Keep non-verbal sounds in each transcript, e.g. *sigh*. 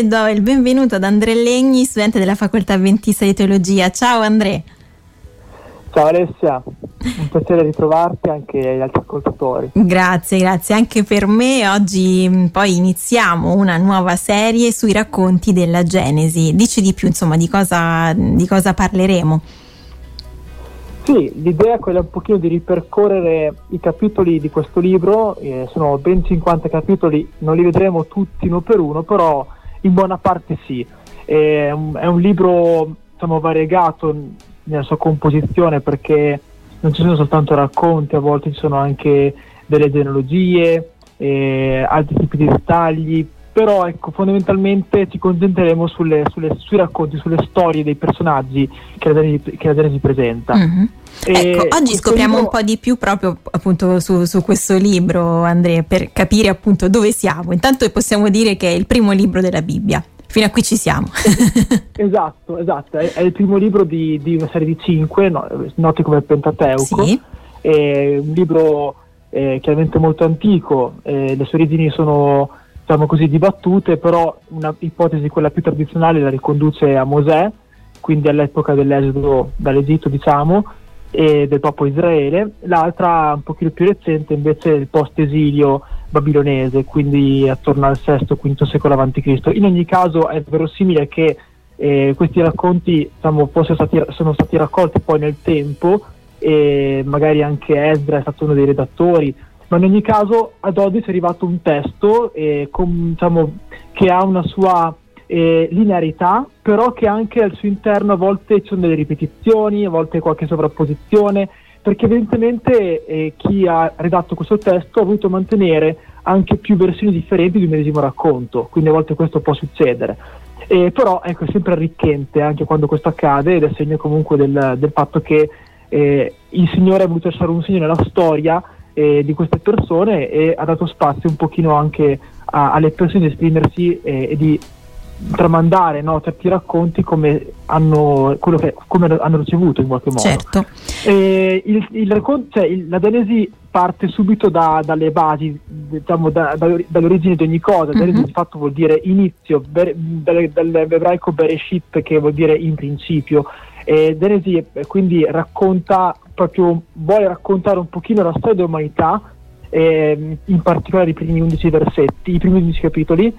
e do il benvenuto ad Andrea Legni, studente della Facoltà Ventista di Teologia. Ciao Andrea. Ciao Alessia, un piacere ritrovarti anche agli altri ascoltatori. Grazie, grazie anche per me. Oggi mm, poi iniziamo una nuova serie sui racconti della Genesi. Dici di più, insomma, di cosa, di cosa parleremo? Sì, l'idea è quella un pochino di ripercorrere i capitoli di questo libro, eh, sono ben 50 capitoli, non li vedremo tutti uno per uno, però in buona parte sì. È un, è un libro diciamo, variegato nella sua composizione perché non ci sono soltanto racconti, a volte ci sono anche delle genealogie, eh, altri tipi di dettagli, però ecco, fondamentalmente ci concentreremo sulle, sulle, sui racconti, sulle storie dei personaggi che la Genesi, che la Genesi presenta. Mm-hmm. Ecco, oggi scopriamo libro... un po' di più proprio appunto su, su, questo libro, Andrea, per capire appunto dove siamo. Intanto possiamo dire che è il primo libro della Bibbia fino a qui ci siamo. *laughs* esatto, esatto, è, è, il primo libro di, di, una serie di cinque, no, noti come Pentateuco, sì. è un libro eh, chiaramente molto antico, eh, le sue origini sono diciamo così dibattute, però un'ipotesi, quella più tradizionale, la riconduce a Mosè, quindi all'epoca dell'esodo dall'Egitto, diciamo, e del popolo Israele, l'altra un pochino più recente invece il post-esilio babilonese, quindi attorno al VI-V secolo a.C. In ogni caso è verosimile che eh, questi racconti diciamo, stati, sono stati raccolti poi nel tempo e magari anche Esdra è stato uno dei redattori, ma in ogni caso ad oggi è arrivato un testo eh, con, diciamo, che ha una sua eh, linearità, però che anche al suo interno a volte ci sono delle ripetizioni, a volte qualche sovrapposizione, perché evidentemente eh, chi ha redatto questo testo ha voluto mantenere anche più versioni differenti di un medesimo racconto, quindi a volte questo può succedere. Eh, però ecco, è sempre arricchente anche quando questo accade ed è segno comunque del, del fatto che eh, il Signore ha voluto lasciare un segno nella storia eh, di queste persone e ha dato spazio un pochino anche a, alle persone di esprimersi eh, e di tramandare no, certi racconti come hanno, che, come hanno, ricevuto in qualche modo. Certo. Il, il racconto, cioè, il, la Genesi parte subito da, dalle basi, diciamo, da, da, dall'origine di ogni cosa. Mm-hmm. di fatto vuol dire inizio, ber, dall'ebraico Bereshit che vuol dire in principio. Eh, quindi racconta proprio, vuole raccontare un pochino la storia dell'umanità, eh, in particolare i primi 11 versetti, i primi 11 capitoli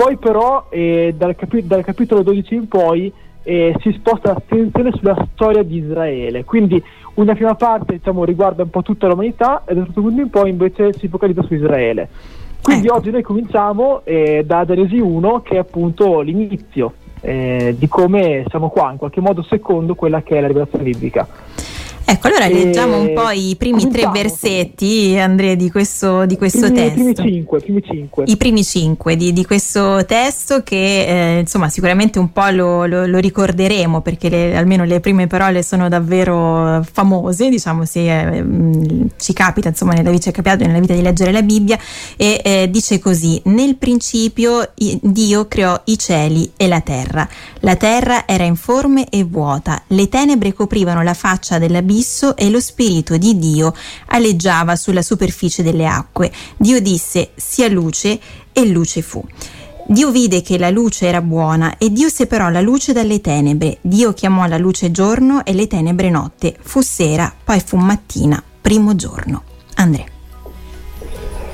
poi però eh, dal, capi- dal, capitolo 12 in poi eh, si sposta l'attenzione sulla storia di Israele, quindi una prima parte diciamo, riguarda un po' tutta l'umanità e da un certo punto in poi invece si focalizza su Israele. Quindi ecco. oggi noi cominciamo eh, da Genesi 1 che è appunto l'inizio eh, di come siamo qua, in qualche modo secondo quella che è la rivelazione biblica. Ecco, allora leggiamo un po' i primi tre versetti, Andrea, di questo, di questo primi, testo. I primi cinque, primi cinque. I primi cinque di, di questo testo che eh, insomma sicuramente un po' lo, lo, lo ricorderemo perché le, almeno le prime parole sono davvero famose, diciamo se eh, ci capita insomma nella vita, capitato nella vita di leggere la Bibbia e eh, dice così, nel principio Dio creò i cieli e la terra, la terra era informe e vuota, le tenebre coprivano la faccia della Abisso e lo Spirito di Dio aleggiava sulla superficie delle acque. Dio disse sia luce e luce fu. Dio vide che la luce era buona e Dio separò la luce dalle tenebre. Dio chiamò la luce giorno e le tenebre notte. Fu sera, poi fu mattina, primo giorno. Andrea.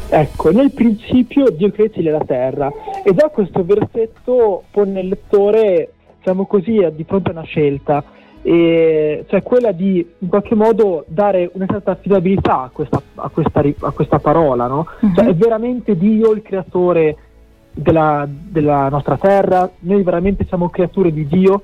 Ecco, nel principio Dio creò il la terra e già questo versetto pone il lettore, diciamo così, di fronte a una scelta e cioè quella di in qualche modo dare una certa affidabilità a questa, a questa, a questa parola, no? uh-huh. cioè, è veramente Dio il creatore della, della, nostra terra, noi veramente siamo creature di Dio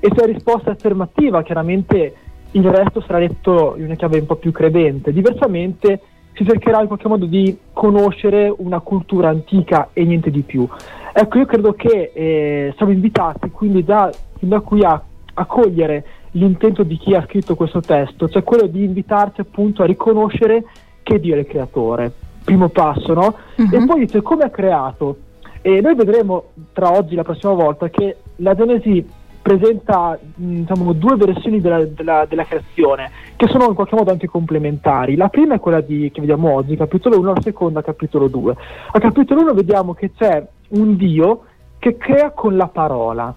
e se la risposta è affermativa chiaramente il resto sarà letto in una chiave un po' più credente, diversamente si cercherà in qualche modo di conoscere una cultura antica e niente di più. Ecco, io credo che eh, siamo invitati quindi da, da qui a, a cogliere l'intento di chi ha scritto questo testo, cioè quello di invitarci appunto a riconoscere che Dio è il creatore, primo passo, no? Uh-huh. E poi dice come ha creato. E noi vedremo tra oggi e la prossima volta che la Genesi presenta diciamo, due versioni della, della, della, creazione che sono in qualche modo anche complementari. La prima è quella di, che vediamo oggi, capitolo 1, la seconda capitolo 2. A capitolo 1 vediamo che c'è un Dio che crea con la parola.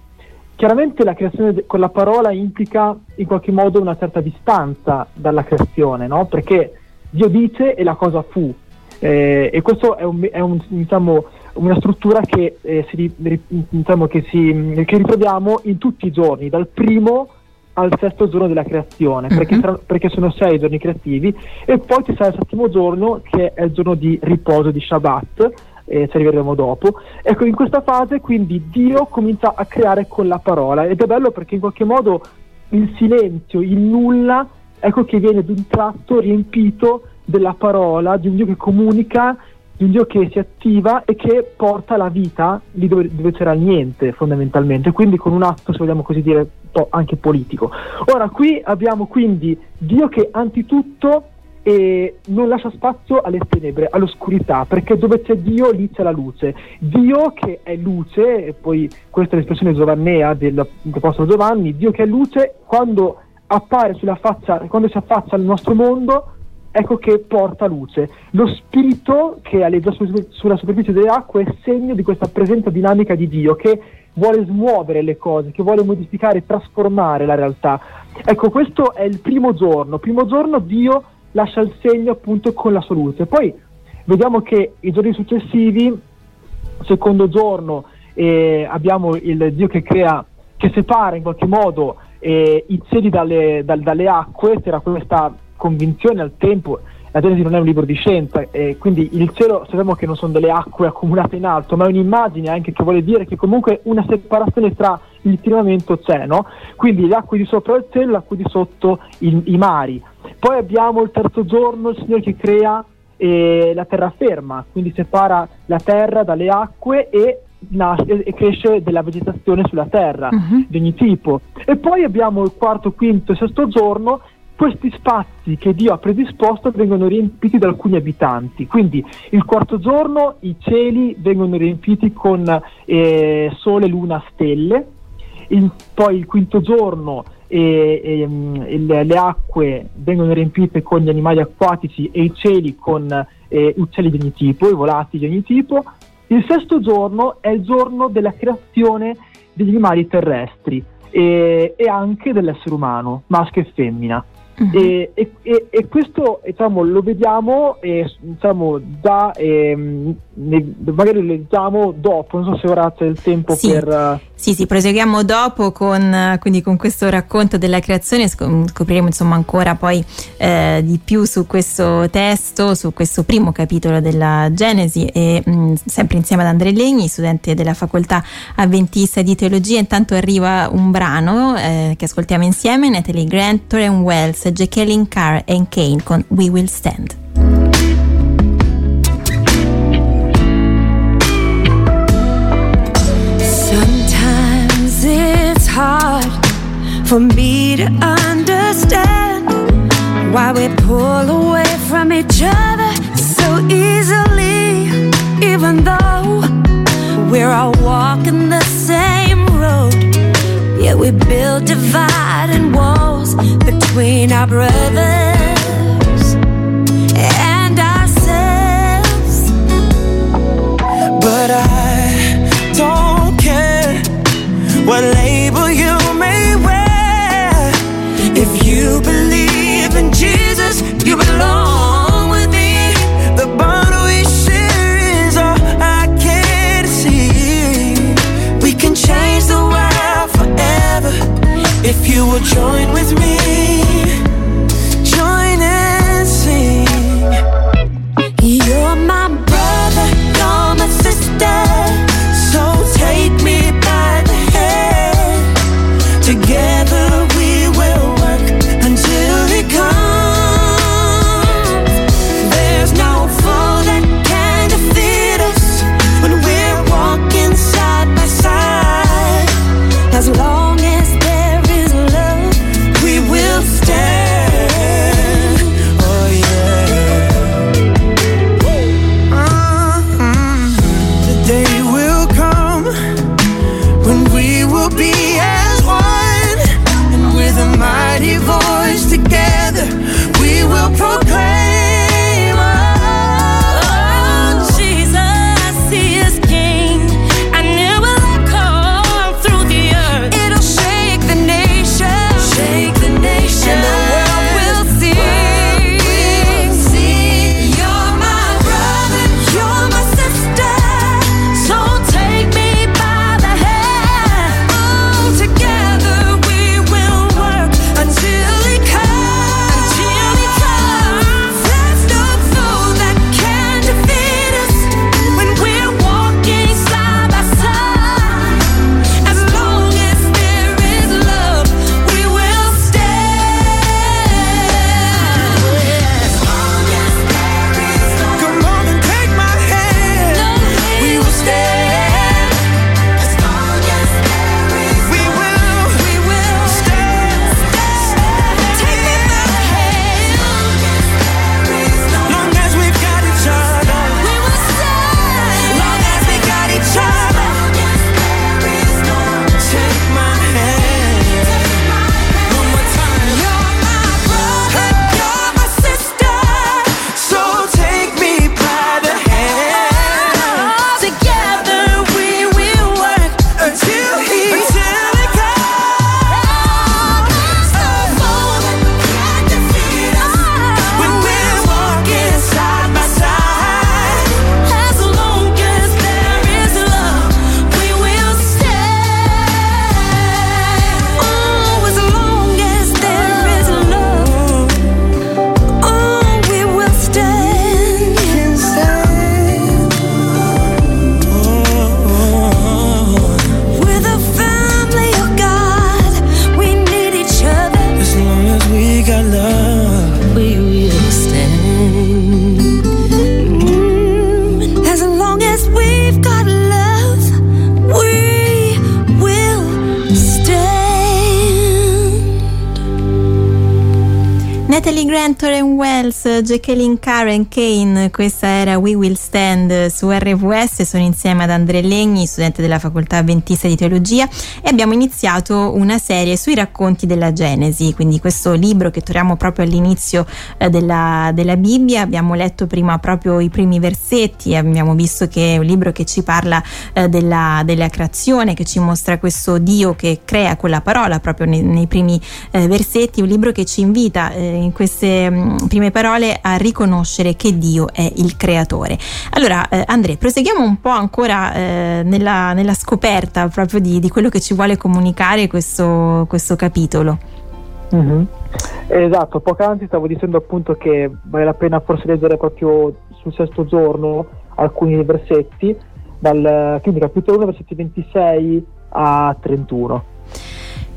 Chiaramente la creazione con la parola implica in qualche modo una certa distanza dalla creazione, no? perché Dio dice e la cosa fu. Eh, e questo è, un, è un, diciamo, una struttura che, eh, si, diciamo, che, si, che, ritroviamo in tutti i giorni, dal primo al sesto giorno della creazione, mm-hmm. perché, tra, perché, sono sei giorni creativi, e poi ci sarà il settimo giorno che è il giorno di riposo di Shabbat, e ci arriveremo dopo. Ecco, in questa fase quindi Dio comincia a creare con la parola ed è bello perché in qualche modo il silenzio, il nulla, ecco che viene d'un tratto riempito della parola, di un Dio che comunica, di un Dio che si attiva e che porta la vita lì dove, dove c'era niente fondamentalmente, quindi con un atto, se vogliamo così dire, anche politico. Ora, qui abbiamo quindi Dio che anzitutto e non lascia spazio alle tenebre, all'oscurità, perché dove c'è Dio lì c'è la luce. Dio che è luce, e poi questa è l'espressione giovannea dell'Apostolo Giovanni, Dio che è luce quando appare sulla faccia, quando si affaccia al nostro mondo, ecco che porta luce. Lo spirito che aleggia su, sulla superficie delle acque è segno di questa presenza dinamica di Dio che vuole smuovere le cose, che vuole modificare, trasformare la realtà. Ecco, questo è il primo giorno. Primo giorno Dio lascia il segno appunto con la sua luce. Poi vediamo che i giorni successivi, secondo giorno, eh, abbiamo il Dio che crea, che separa in qualche modo eh, i cieli dalle, dal, dalle acque, c'era questa convinzione al tempo, la Genesi non è un libro di scienza, eh, quindi il cielo sappiamo che non sono delle acque accumulate in alto, ma è un'immagine anche che vuole dire che comunque una separazione tra il firmamento c'è, no? Quindi le acque di sopra il cielo, le acque di sotto il, i mari. Poi abbiamo il terzo giorno il Signore che crea eh, la terraferma, quindi separa la terra dalle acque e, nasce, e cresce della vegetazione sulla terra uh-huh. di ogni tipo. E poi abbiamo il quarto, quinto e sesto giorno questi spazi che Dio ha predisposto vengono riempiti da alcuni abitanti. Quindi il quarto giorno i cieli vengono riempiti con eh, sole, luna, stelle, il, poi il quinto giorno e, e, mm, le, le, acque vengono riempite con gli animali acquatici e i cieli con eh, uccelli di ogni tipo, i volati di ogni tipo. Il sesto giorno è il giorno della creazione degli animali terrestri e, e anche dell'essere umano, maschio e femmina. Uh-huh. E, e, e, questo diciamo, lo vediamo eh, diciamo, da, eh, ne, magari lo leggiamo dopo, non so se ora c'è il tempo sì. per... Sì, sì, proseguiamo dopo con, quindi con questo racconto della creazione, scopriremo insomma ancora poi eh, di più su questo testo, su questo primo capitolo della Genesi e mh, sempre insieme ad Andrea Legni, studente della facoltà avventista di teologia. Intanto arriva un brano eh, che ascoltiamo insieme, Natalie Grant, Torren Wells Jacqueline Carr e Kane con We Will Stand. Sometimes it's hard for me to understand why we pull away from each other so easily, even though we're all walking the same road. Yeah, we build dividing walls between our brothers and ourselves. But I don't care what label you may wear. If you believe in Jesus, you belong. With me. The bond we share is all I can see. We can change the world forever if you will join with me that he voice. Natalie Grant, Torren Wells, Jacqueline Karen Kane, questa era We Will Stand su RVS, sono insieme ad Andre Legni, studente della facoltà Ventista di Teologia e abbiamo iniziato una serie sui racconti della Genesi, quindi questo libro che troviamo proprio all'inizio eh, della, della, Bibbia, abbiamo letto prima proprio i primi versetti, abbiamo visto che è un libro che ci parla eh, della, della, creazione, che ci mostra questo Dio che crea con la parola proprio nei, nei primi eh, versetti, un libro che ci invita in queste mm, prime parole a riconoscere che Dio è il creatore. Allora, eh, Andrea, proseguiamo un po' ancora eh, nella, nella, scoperta proprio di, di, quello che ci vuole comunicare questo, questo capitolo. Mm-hmm. Esatto, poc'anzi stavo dicendo appunto che vale la pena forse leggere proprio sul sesto giorno alcuni versetti, dal quindi capitolo 1, versetti 26 a 31.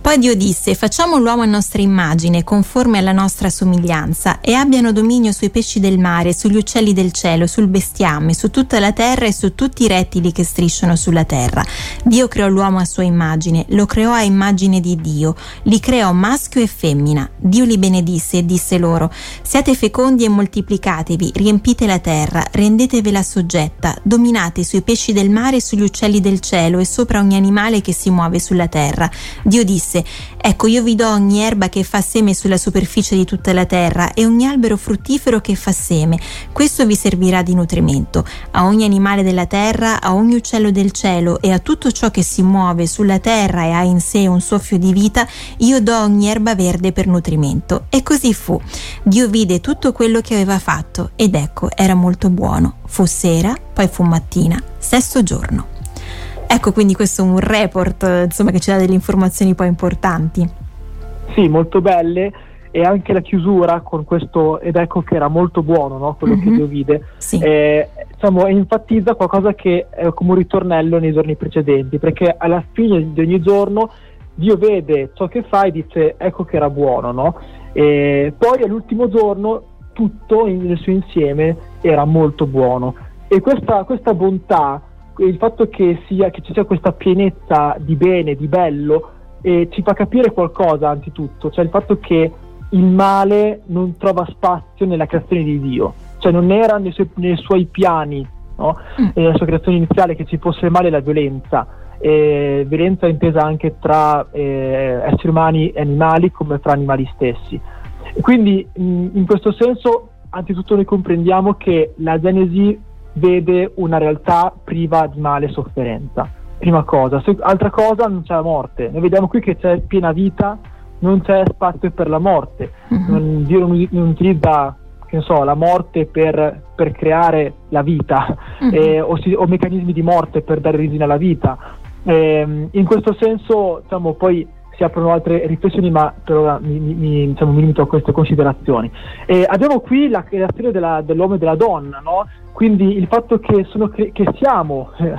Poi Dio disse, facciamo l'uomo a nostra immagine, conforme alla nostra somiglianza, e abbiano dominio sui pesci del mare, sugli uccelli del cielo, sul bestiame, su tutta la terra e su tutti i rettili che strisciano sulla terra. Dio creò l'uomo a sua immagine, lo creò a immagine di Dio, li creò maschio e femmina. Dio li benedisse e disse loro, siate fecondi e moltiplicatevi, riempite la terra, rendetevela soggetta, dominate sui pesci del mare, sugli uccelli del cielo e sopra ogni animale che si muove sulla terra. Dio disse, disse, ecco io vi do ogni erba che fa seme sulla superficie di tutta la terra e ogni albero fruttifero che fa seme, questo vi servirà di nutrimento. A ogni animale della terra, a ogni uccello del cielo e a tutto ciò che si muove sulla terra e ha in sé un soffio di vita, io do ogni erba verde per nutrimento. E così fu. Dio vide tutto quello che aveva fatto ed ecco, era molto buono. Fu sera, poi fu mattina, sesto giorno. Ecco, quindi questo è un report insomma, che ci dà delle informazioni poi importanti. Sì, molto belle e anche la chiusura con questo ed ecco che era molto buono no? quello mm-hmm. che mhm. Dio vide sì. eh, diciamo, enfatizza qualcosa che è come un ritornello nei giorni precedenti perché alla fine di ogni giorno Dio vede ciò che fa e dice ecco che era buono no? e poi all'ultimo giorno tutto nel suo insieme era molto buono e questa, questa bontà il fatto che, sia, che ci sia questa pienezza di bene, di bello, eh, ci fa capire qualcosa anzitutto, cioè il fatto che il male non trova spazio nella creazione di Dio, cioè non era nei suoi, nei suoi piani, no? mm. nella sua creazione iniziale che ci fosse il male e la violenza, eh, violenza intesa anche tra eh, esseri umani e animali come tra animali stessi. quindi mh, in questo senso anzitutto noi comprendiamo che la Genesi vede una realtà priva di male e sofferenza. Prima cosa. Se, altra cosa, non c'è la morte. Noi vediamo qui che c'è piena vita, non c'è spazio per la morte. Mm-hmm. Dio non, non utilizza so, la morte per, per, creare la vita mm-hmm. eh, o, si, o, meccanismi di morte per dare origine alla vita. Eh, in questo senso, diciamo, poi si aprono altre riflessioni, ma per ora mi, mi, diciamo, mi limito a queste considerazioni. Eh, abbiamo qui la creazione della, dell'uomo e della donna, no? quindi il fatto che, cre- che siamo, eh,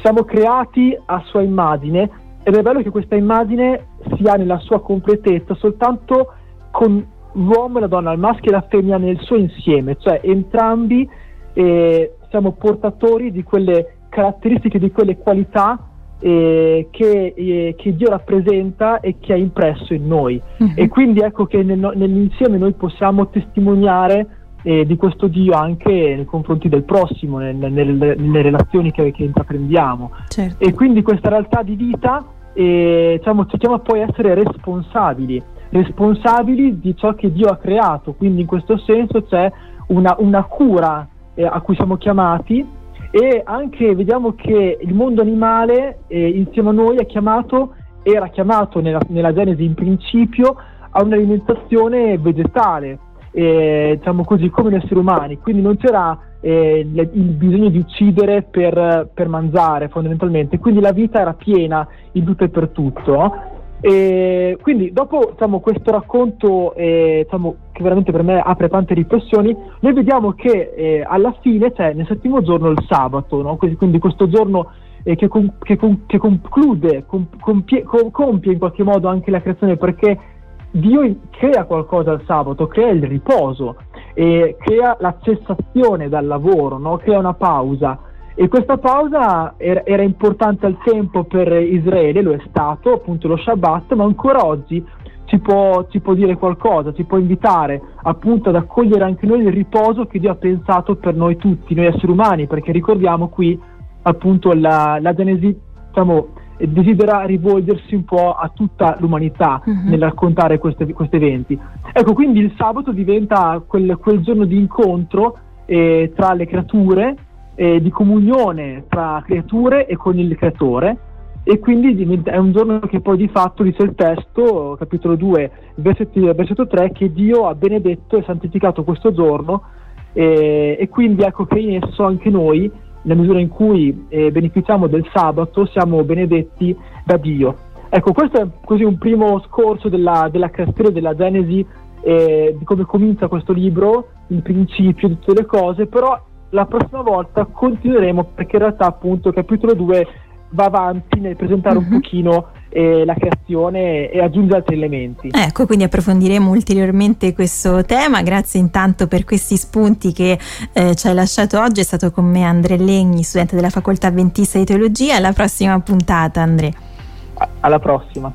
siamo creati a sua immagine ed è bello che questa immagine sia nella sua completezza soltanto con l'uomo e la donna, il maschio e la femmina nel suo insieme, cioè entrambi eh, siamo portatori di quelle caratteristiche, di quelle qualità eh, che, eh, che, Dio rappresenta e che ha impresso in noi. Uh-huh. E quindi ecco che nel, nell'insieme noi possiamo testimoniare eh, di questo Dio anche nei confronti del prossimo, nel, nel, nelle relazioni che, che intraprendiamo. Certo. E quindi questa realtà di vita eh, diciamo, ci chiama poi a essere responsabili, responsabili di ciò che Dio ha creato, quindi in questo senso c'è una, una cura eh, a cui siamo chiamati e anche vediamo che il mondo animale eh, insieme a noi chiamato, era chiamato nella, nella Genesi in principio a un'alimentazione vegetale, eh, diciamo così, come gli esseri umani, quindi non c'era eh, il bisogno di uccidere per, per, mangiare fondamentalmente, quindi la vita era piena in tutto e per tutto. E quindi dopo diciamo, questo racconto eh, diciamo, che veramente per me apre tante riflessioni, noi vediamo che eh, alla fine c'è nel settimo giorno il sabato, no? quindi questo giorno eh, che, con, che, con, che, conclude, com, compie, com, compie in qualche modo anche la creazione perché Dio crea qualcosa al sabato, crea il riposo, crea la cessazione dal lavoro, no? crea una pausa e questa pausa era, era, importante al tempo per Israele, lo è stato, appunto lo Shabbat, ma ancora oggi ci può, ci può, dire qualcosa, ci può invitare appunto ad accogliere anche noi il riposo che Dio ha pensato per noi tutti, noi esseri umani, perché ricordiamo qui appunto la, la Genesi diciamo, desidera rivolgersi un po' a tutta l'umanità uh-huh. nel raccontare questi eventi. Ecco, quindi il sabato diventa quel, quel giorno di incontro eh, tra le creature, eh, di comunione tra creature e con il creatore e quindi è un giorno che poi di fatto dice il testo, capitolo 2, versetto, versetto 3, che Dio ha benedetto e santificato questo giorno e, e quindi ecco che in esso anche noi, nella misura in cui eh, beneficiamo del sabato, siamo benedetti da Dio. Ecco, questo è così un primo scorso della, della creazione, della Genesi, eh, di come comincia questo libro, il principio di tutte le cose, però la prossima volta continueremo perché in realtà appunto capitolo 2 va avanti nel presentare uh-huh. un mhm. pochino eh, la creazione e aggiunge altri elementi. Ecco, quindi approfondiremo ulteriormente questo tema. Grazie intanto per questi spunti che eh, ci hai lasciato oggi. È stato con me Andrea Legni, studente della Facoltà Ventista di Teologia. Alla prossima puntata, Andrea. Alla prossima.